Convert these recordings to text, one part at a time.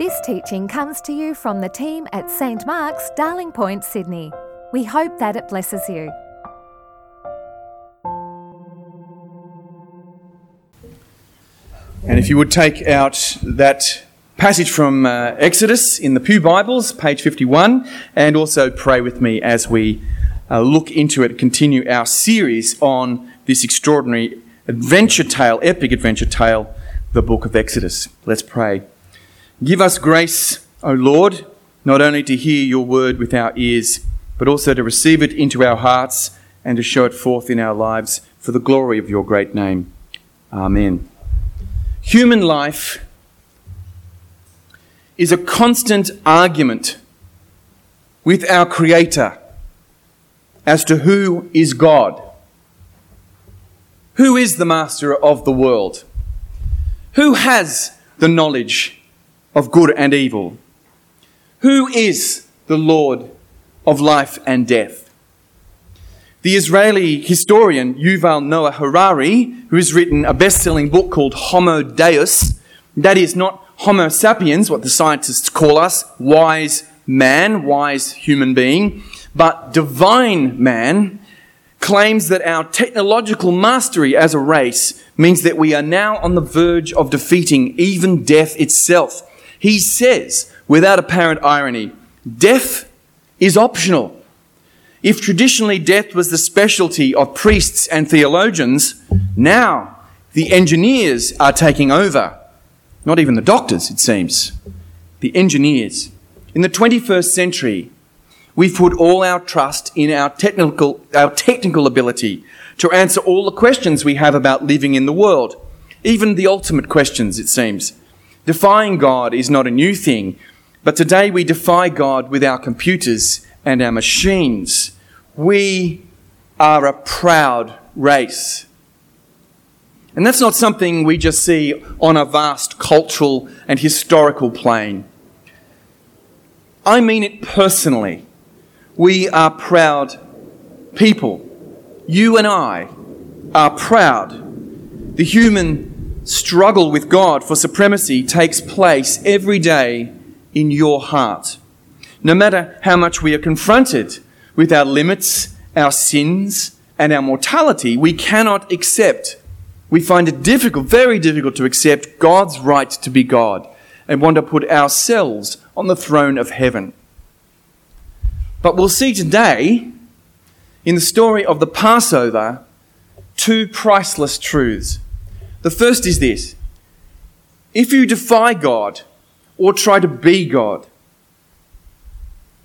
This teaching comes to you from the team at St Mark's, Darling Point, Sydney. We hope that it blesses you. And if you would take out that passage from uh, Exodus in the Pew Bibles, page 51, and also pray with me as we uh, look into it, continue our series on this extraordinary adventure tale, epic adventure tale, the book of Exodus. Let's pray. Give us grace, O Lord, not only to hear your word with our ears, but also to receive it into our hearts and to show it forth in our lives for the glory of your great name. Amen. Human life is a constant argument with our Creator as to who is God. Who is the master of the world? Who has the knowledge of good and evil? Who is the Lord of life and death? The Israeli historian Yuval Noah Harari, who has written a best selling book called Homo Deus, that is not Homo sapiens, what the scientists call us, wise man, wise human being, but divine man, claims that our technological mastery as a race means that we are now on the verge of defeating even death itself. He says, without apparent irony, death is optional. If traditionally death was the specialty of priests and theologians, now the engineers are taking over. Not even the doctors, it seems. The engineers. In the 21st century, we've put all our trust in our technical, our technical ability to answer all the questions we have about living in the world, even the ultimate questions, it seems. Defying God is not a new thing, but today we defy God with our computers and our machines. We are a proud race. And that's not something we just see on a vast cultural and historical plane. I mean it personally. We are proud people. You and I are proud. The human struggle with God for supremacy takes place every day in your heart. No matter how much we are confronted with our limits, our sins, and our mortality, we cannot accept. We find it difficult, very difficult to accept God's right to be God and want to put ourselves on the throne of heaven. But we'll see today, in the story of the Passover, two priceless truths. The first is this if you defy God or try to be God,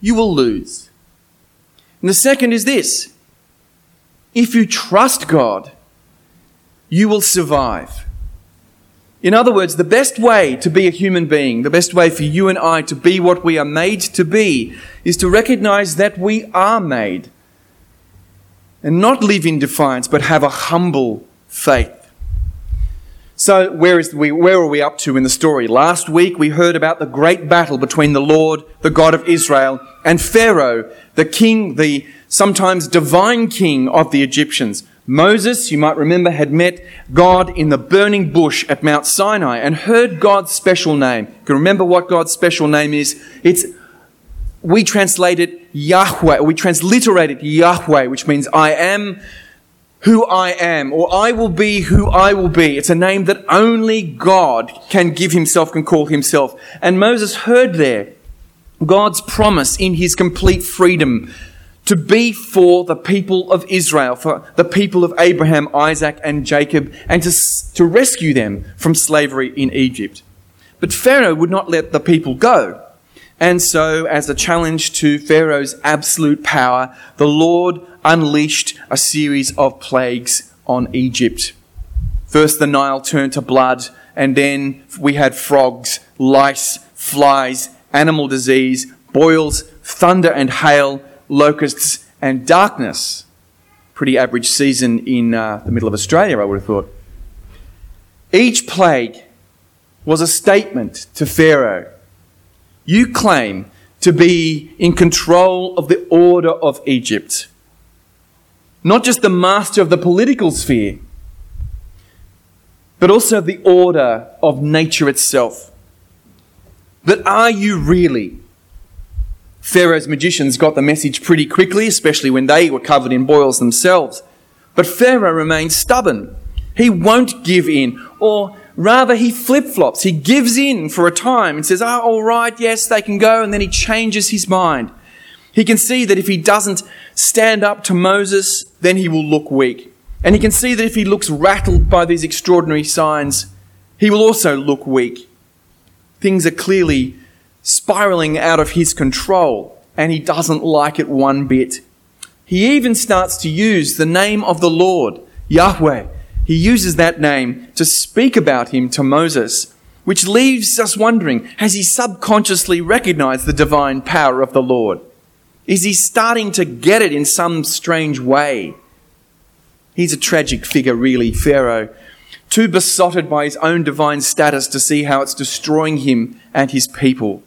you will lose. And the second is this if you trust God, you will survive. In other words, the best way to be a human being, the best way for you and I to be what we are made to be, is to recognize that we are made and not live in defiance, but have a humble faith. So, where, is we, where are we up to in the story? Last week we heard about the great battle between the Lord, the God of Israel, and Pharaoh, the king, the sometimes divine king of the Egyptians. Moses, you might remember, had met God in the burning bush at Mount Sinai and heard God's special name. You can remember what God's special name is? It's, we translate it Yahweh, we transliterate it Yahweh, which means I am who I am, or I will be who I will be. It's a name that only God can give himself, can call himself. And Moses heard there God's promise in his complete freedom to be for the people of Israel, for the people of Abraham, Isaac, and Jacob, and to, to rescue them from slavery in Egypt. But Pharaoh would not let the people go. And so, as a challenge to Pharaoh's absolute power, the Lord unleashed a series of plagues on Egypt. First, the Nile turned to blood, and then we had frogs, lice, flies, animal disease, boils, thunder and hail, locusts, and darkness. Pretty average season in uh, the middle of Australia, I would have thought. Each plague was a statement to Pharaoh You claim to be in control of the order of Egypt, not just the master of the political sphere, but also the order of nature itself. But are you really? Pharaoh's magicians got the message pretty quickly, especially when they were covered in boils themselves. But Pharaoh remains stubborn. He won't give in, or rather, he flip flops. He gives in for a time and says, Oh, all right, yes, they can go, and then he changes his mind. He can see that if he doesn't stand up to Moses, then he will look weak. And he can see that if he looks rattled by these extraordinary signs, he will also look weak. Things are clearly spiraling out of his control, and he doesn't like it one bit. He even starts to use the name of the Lord, Yahweh. He uses that name to speak about him to Moses, which leaves us wondering has he subconsciously recognized the divine power of the Lord? Is he starting to get it in some strange way? He's a tragic figure, really, Pharaoh, too besotted by his own divine status to see how it's destroying him and his people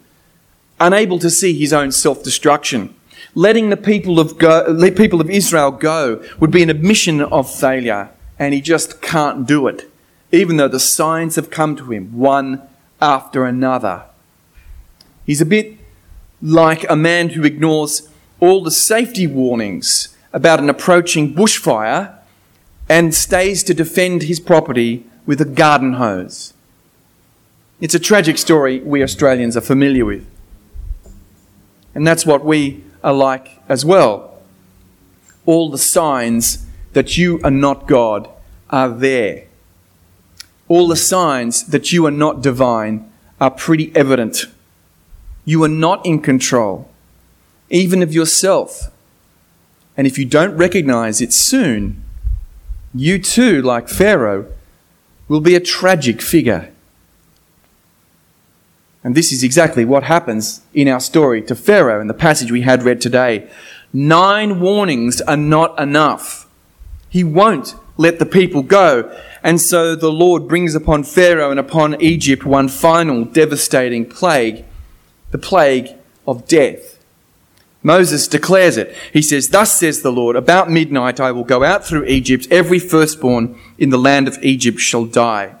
unable to see his own self destruction. Letting the people of, go, people of Israel go would be an admission of failure, and he just can't do it, even though the signs have come to him one after another. He's a bit like a man who ignores all the safety warnings about an approaching bushfire and stays to defend his property with a garden hose. It's a tragic story we Australians are familiar with. And that's what we are like as well. All the signs that you are not God are there. All the signs that you are not divine are pretty evident. You are not in control, even of yourself. And if you don't recognize it soon, you too, like Pharaoh, will be a tragic figure and this is exactly what happens in our story to Pharaoh in the passage we had read today. Nine warnings are not enough. He won't let the people go. And so the Lord brings upon Pharaoh and upon Egypt one final devastating plague the plague of death. Moses declares it. He says, Thus says the Lord, about midnight I will go out through Egypt. Every firstborn in the land of Egypt shall die.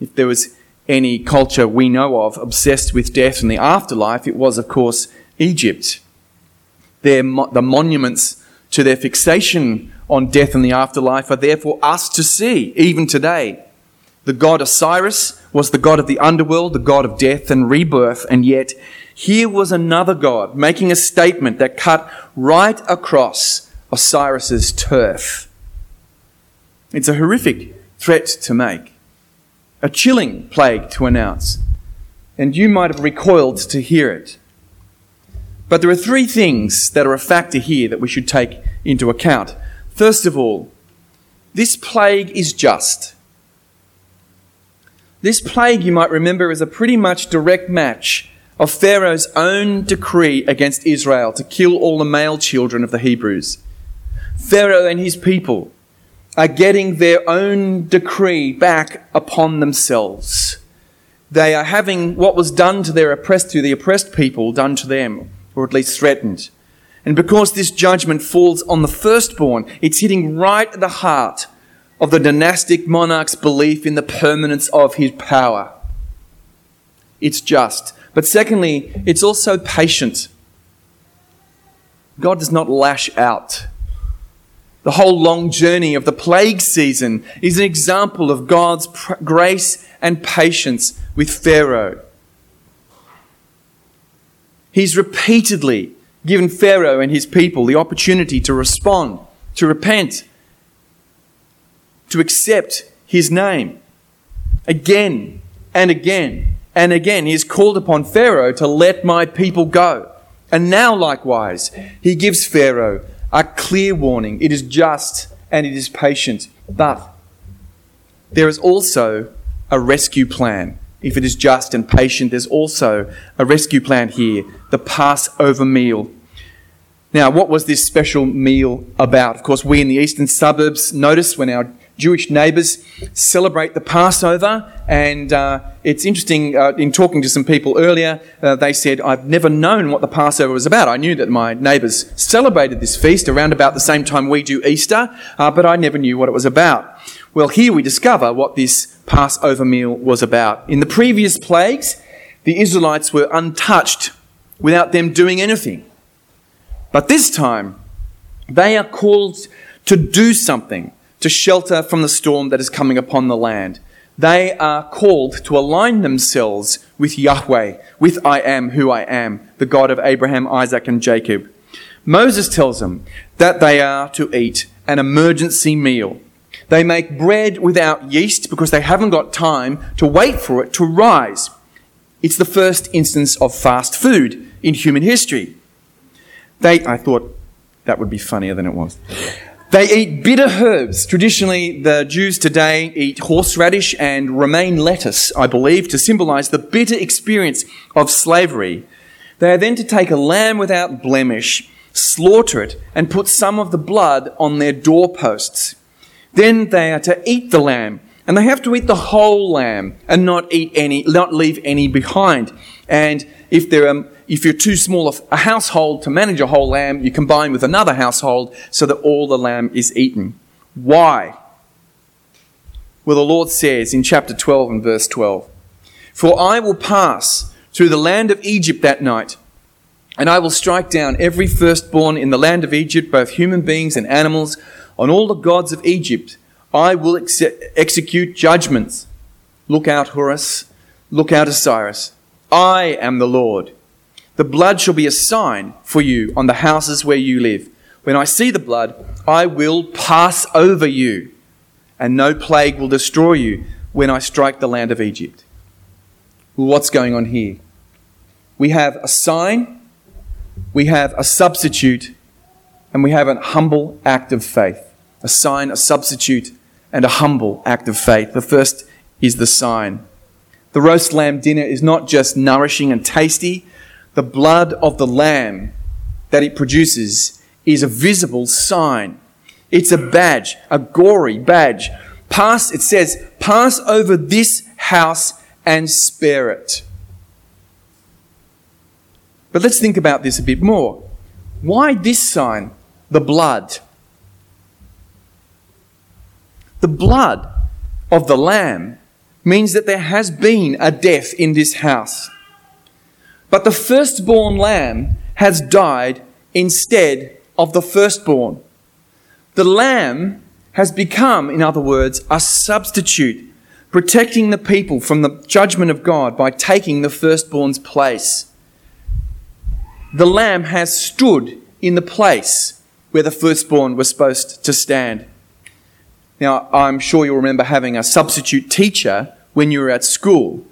If there was any culture we know of obsessed with death and the afterlife, it was, of course, Egypt. Their, the monuments to their fixation on death and the afterlife are there for us to see, even today. The god Osiris was the god of the underworld, the god of death and rebirth, and yet here was another god making a statement that cut right across Osiris's turf. It's a horrific threat to make a chilling plague to announce, and you might have recoiled to hear it. But there are three things that are a factor here that we should take into account. First of all, this plague is just. This plague, you might remember, is a pretty much direct match of Pharaoh's own decree against Israel to kill all the male children of the Hebrews. Pharaoh and his people are getting their own decree back upon themselves. They are having what was done to their oppressed, to the oppressed people, done to them, or at least threatened. And because this judgment falls on the firstborn, it's hitting right at the heart of the dynastic monarch's belief in the permanence of his power. It's just. But secondly, it's also patient. God does not lash out the whole long journey of the plague season is an example of God's pr- grace and patience with Pharaoh. He's repeatedly given Pharaoh and his people the opportunity to respond, to repent, to accept his name. Again and again and again, he has called upon Pharaoh to let my people go. And now, likewise, he gives Pharaoh a clear warning. It is just and it is patient. But there is also a rescue plan. If it is just and patient, there's also a rescue plan here the Passover meal. Now, what was this special meal about? Of course, we in the eastern suburbs notice when our Jewish neighbours celebrate the Passover. And uh, it's interesting, uh, in talking to some people earlier, uh, they said, I've never known what the Passover was about. I knew that my neighbours celebrated this feast around about the same time we do Easter, uh, but I never knew what it was about. Well, here we discover what this Passover meal was about. In the previous plagues, the Israelites were untouched without them doing anything. But this time, they are called to do something to shelter from the storm that is coming upon the land. They are called to align themselves with Yahweh, with I am who I am, the God of Abraham, Isaac, and Jacob. Moses tells them that they are to eat an emergency meal. They make bread without yeast because they haven't got time to wait for it to rise. It's the first instance of fast food in human history. They, I thought that would be funnier than it was. They eat bitter herbs. Traditionally, the Jews today eat horseradish and romaine lettuce, I believe, to symbolize the bitter experience of slavery. They are then to take a lamb without blemish, slaughter it, and put some of the blood on their doorposts. Then they are to eat the lamb, and they have to eat the whole lamb and not eat any, not leave any behind. And if there are if you're too small a household to manage a whole lamb, you combine with another household so that all the lamb is eaten. Why? Well, the Lord says in chapter 12 and verse 12 For I will pass through the land of Egypt that night, and I will strike down every firstborn in the land of Egypt, both human beings and animals, on all the gods of Egypt. I will ex- execute judgments. Look out, Horus. Look out, Osiris. I am the Lord. The blood shall be a sign for you on the houses where you live. When I see the blood, I will pass over you, and no plague will destroy you when I strike the land of Egypt. What's going on here? We have a sign, we have a substitute, and we have a humble act of faith. A sign, a substitute, and a humble act of faith. The first is the sign. The roast lamb dinner is not just nourishing and tasty, the blood of the Lamb that it produces is a visible sign. It's a badge, a gory badge. Pass, it says, pass over this house and spare it. But let's think about this a bit more. Why this sign? The blood. The blood of the Lamb means that there has been a death in this house. But the firstborn lamb has died instead of the firstborn. The lamb has become, in other words, a substitute, protecting the people from the judgment of God by taking the firstborn's place. The lamb has stood in the place where the firstborn was supposed to stand. Now, I'm sure you'll remember having a substitute teacher when you were at school.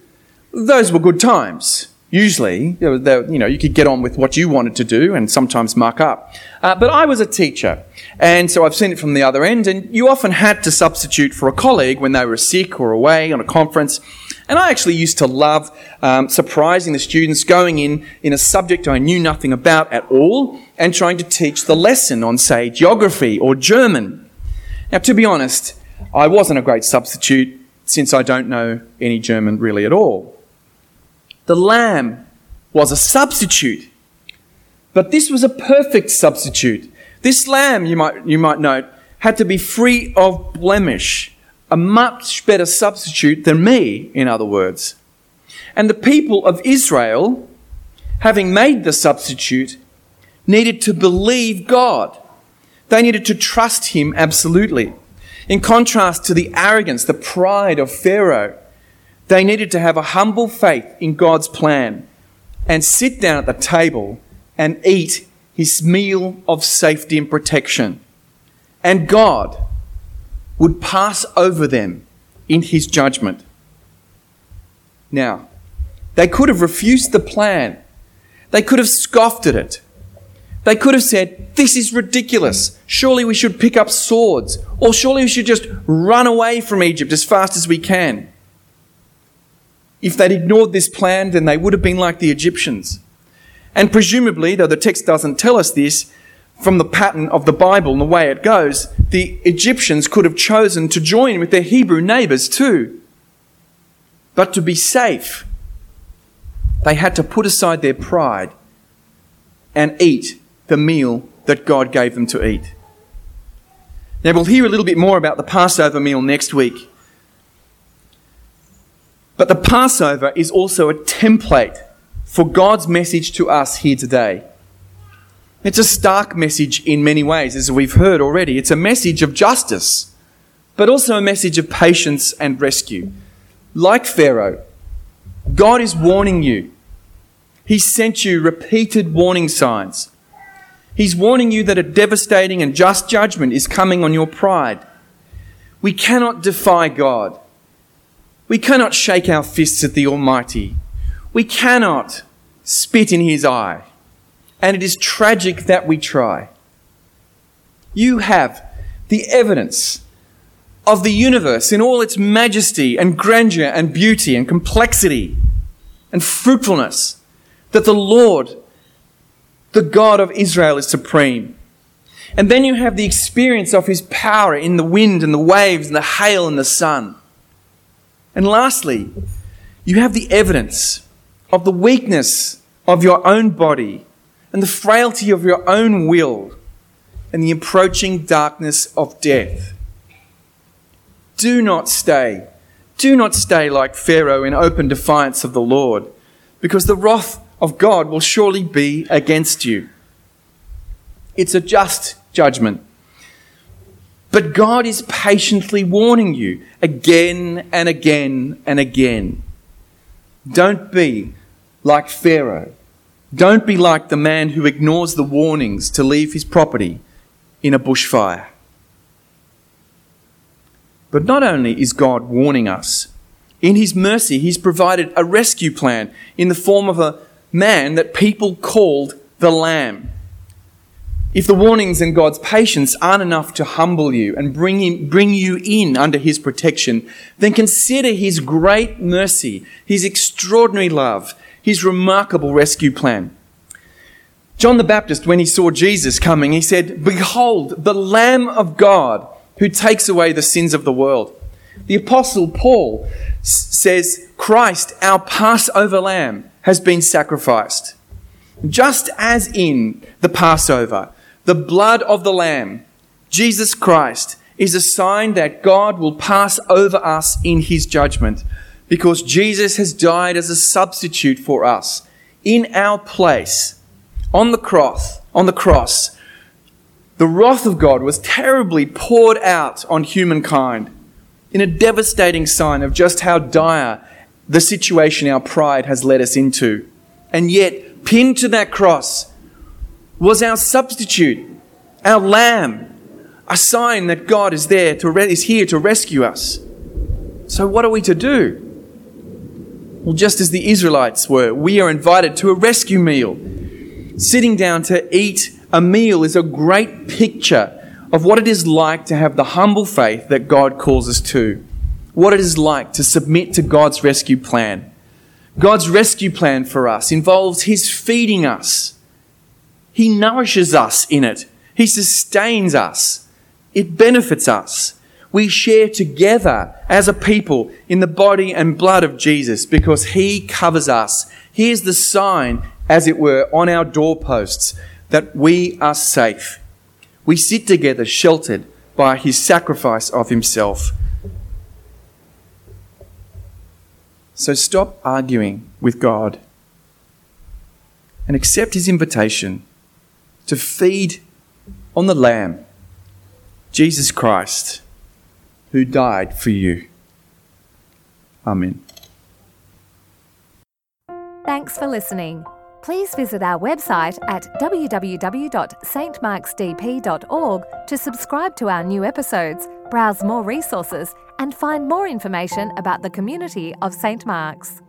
Those were good times. Usually, you know, you could get on with what you wanted to do and sometimes muck up. Uh, but I was a teacher, and so I've seen it from the other end, and you often had to substitute for a colleague when they were sick or away on a conference. And I actually used to love um, surprising the students, going in in a subject I knew nothing about at all, and trying to teach the lesson on, say, geography or German. Now, to be honest, I wasn't a great substitute since I don't know any German really at all. The lamb was a substitute. But this was a perfect substitute. This lamb, you might, you might note, had to be free of blemish, a much better substitute than me, in other words. And the people of Israel, having made the substitute, needed to believe God. They needed to trust Him absolutely. In contrast to the arrogance, the pride of Pharaoh, they needed to have a humble faith in God's plan and sit down at the table and eat his meal of safety and protection. And God would pass over them in his judgment. Now, they could have refused the plan. They could have scoffed at it. They could have said, This is ridiculous. Surely we should pick up swords. Or surely we should just run away from Egypt as fast as we can. If they'd ignored this plan, then they would have been like the Egyptians. And presumably, though the text doesn't tell us this, from the pattern of the Bible and the way it goes, the Egyptians could have chosen to join with their Hebrew neighbors too. But to be safe, they had to put aside their pride and eat the meal that God gave them to eat. Now, we'll hear a little bit more about the Passover meal next week. But the Passover is also a template for God's message to us here today. It's a stark message in many ways, as we've heard already. It's a message of justice, but also a message of patience and rescue. Like Pharaoh, God is warning you. He sent you repeated warning signs. He's warning you that a devastating and just judgment is coming on your pride. We cannot defy God. We cannot shake our fists at the Almighty. We cannot spit in His eye. And it is tragic that we try. You have the evidence of the universe in all its majesty and grandeur and beauty and complexity and fruitfulness that the Lord, the God of Israel, is supreme. And then you have the experience of his power in the wind and the waves and the hail and the sun. And lastly, you have the evidence of the weakness of your own body and the frailty of your own will and the approaching darkness of death. Do not stay. Do not stay like Pharaoh in open defiance of the Lord, because the wrath of God will surely be against you. It's a just judgment. But God is patiently warning you again and again and again. Don't be like Pharaoh. Don't be like the man who ignores the warnings to leave his property in a bushfire. But not only is God warning us, in His mercy, He's provided a rescue plan in the form of a man that people called the Lamb. If the warnings and God's patience aren't enough to humble you and bring, him, bring you in under His protection, then consider His great mercy, His extraordinary love, His remarkable rescue plan. John the Baptist, when he saw Jesus coming, he said, Behold, the Lamb of God who takes away the sins of the world. The Apostle Paul says, Christ, our Passover lamb, has been sacrificed. Just as in the Passover, the blood of the lamb, Jesus Christ, is a sign that God will pass over us in his judgment because Jesus has died as a substitute for us in our place on the cross, on the cross the wrath of God was terribly poured out on humankind in a devastating sign of just how dire the situation our pride has led us into. And yet, pinned to that cross was our substitute, our lamb, a sign that God is there to re- is here to rescue us. So what are we to do? Well, just as the Israelites were, we are invited to a rescue meal, sitting down to eat a meal is a great picture of what it is like to have the humble faith that God calls us to, what it is like to submit to God's rescue plan. God's rescue plan for us involves His feeding us. He nourishes us in it. He sustains us. It benefits us. We share together as a people in the body and blood of Jesus because He covers us. He is the sign, as it were, on our doorposts that we are safe. We sit together sheltered by his sacrifice of himself. So stop arguing with God and accept his invitation to feed on the Lamb, Jesus Christ, who died for you. Amen. Thanks for listening. Please visit our website at www.stmarksdp.org to subscribe to our new episodes, browse more resources, and find more information about the community of St. Mark's.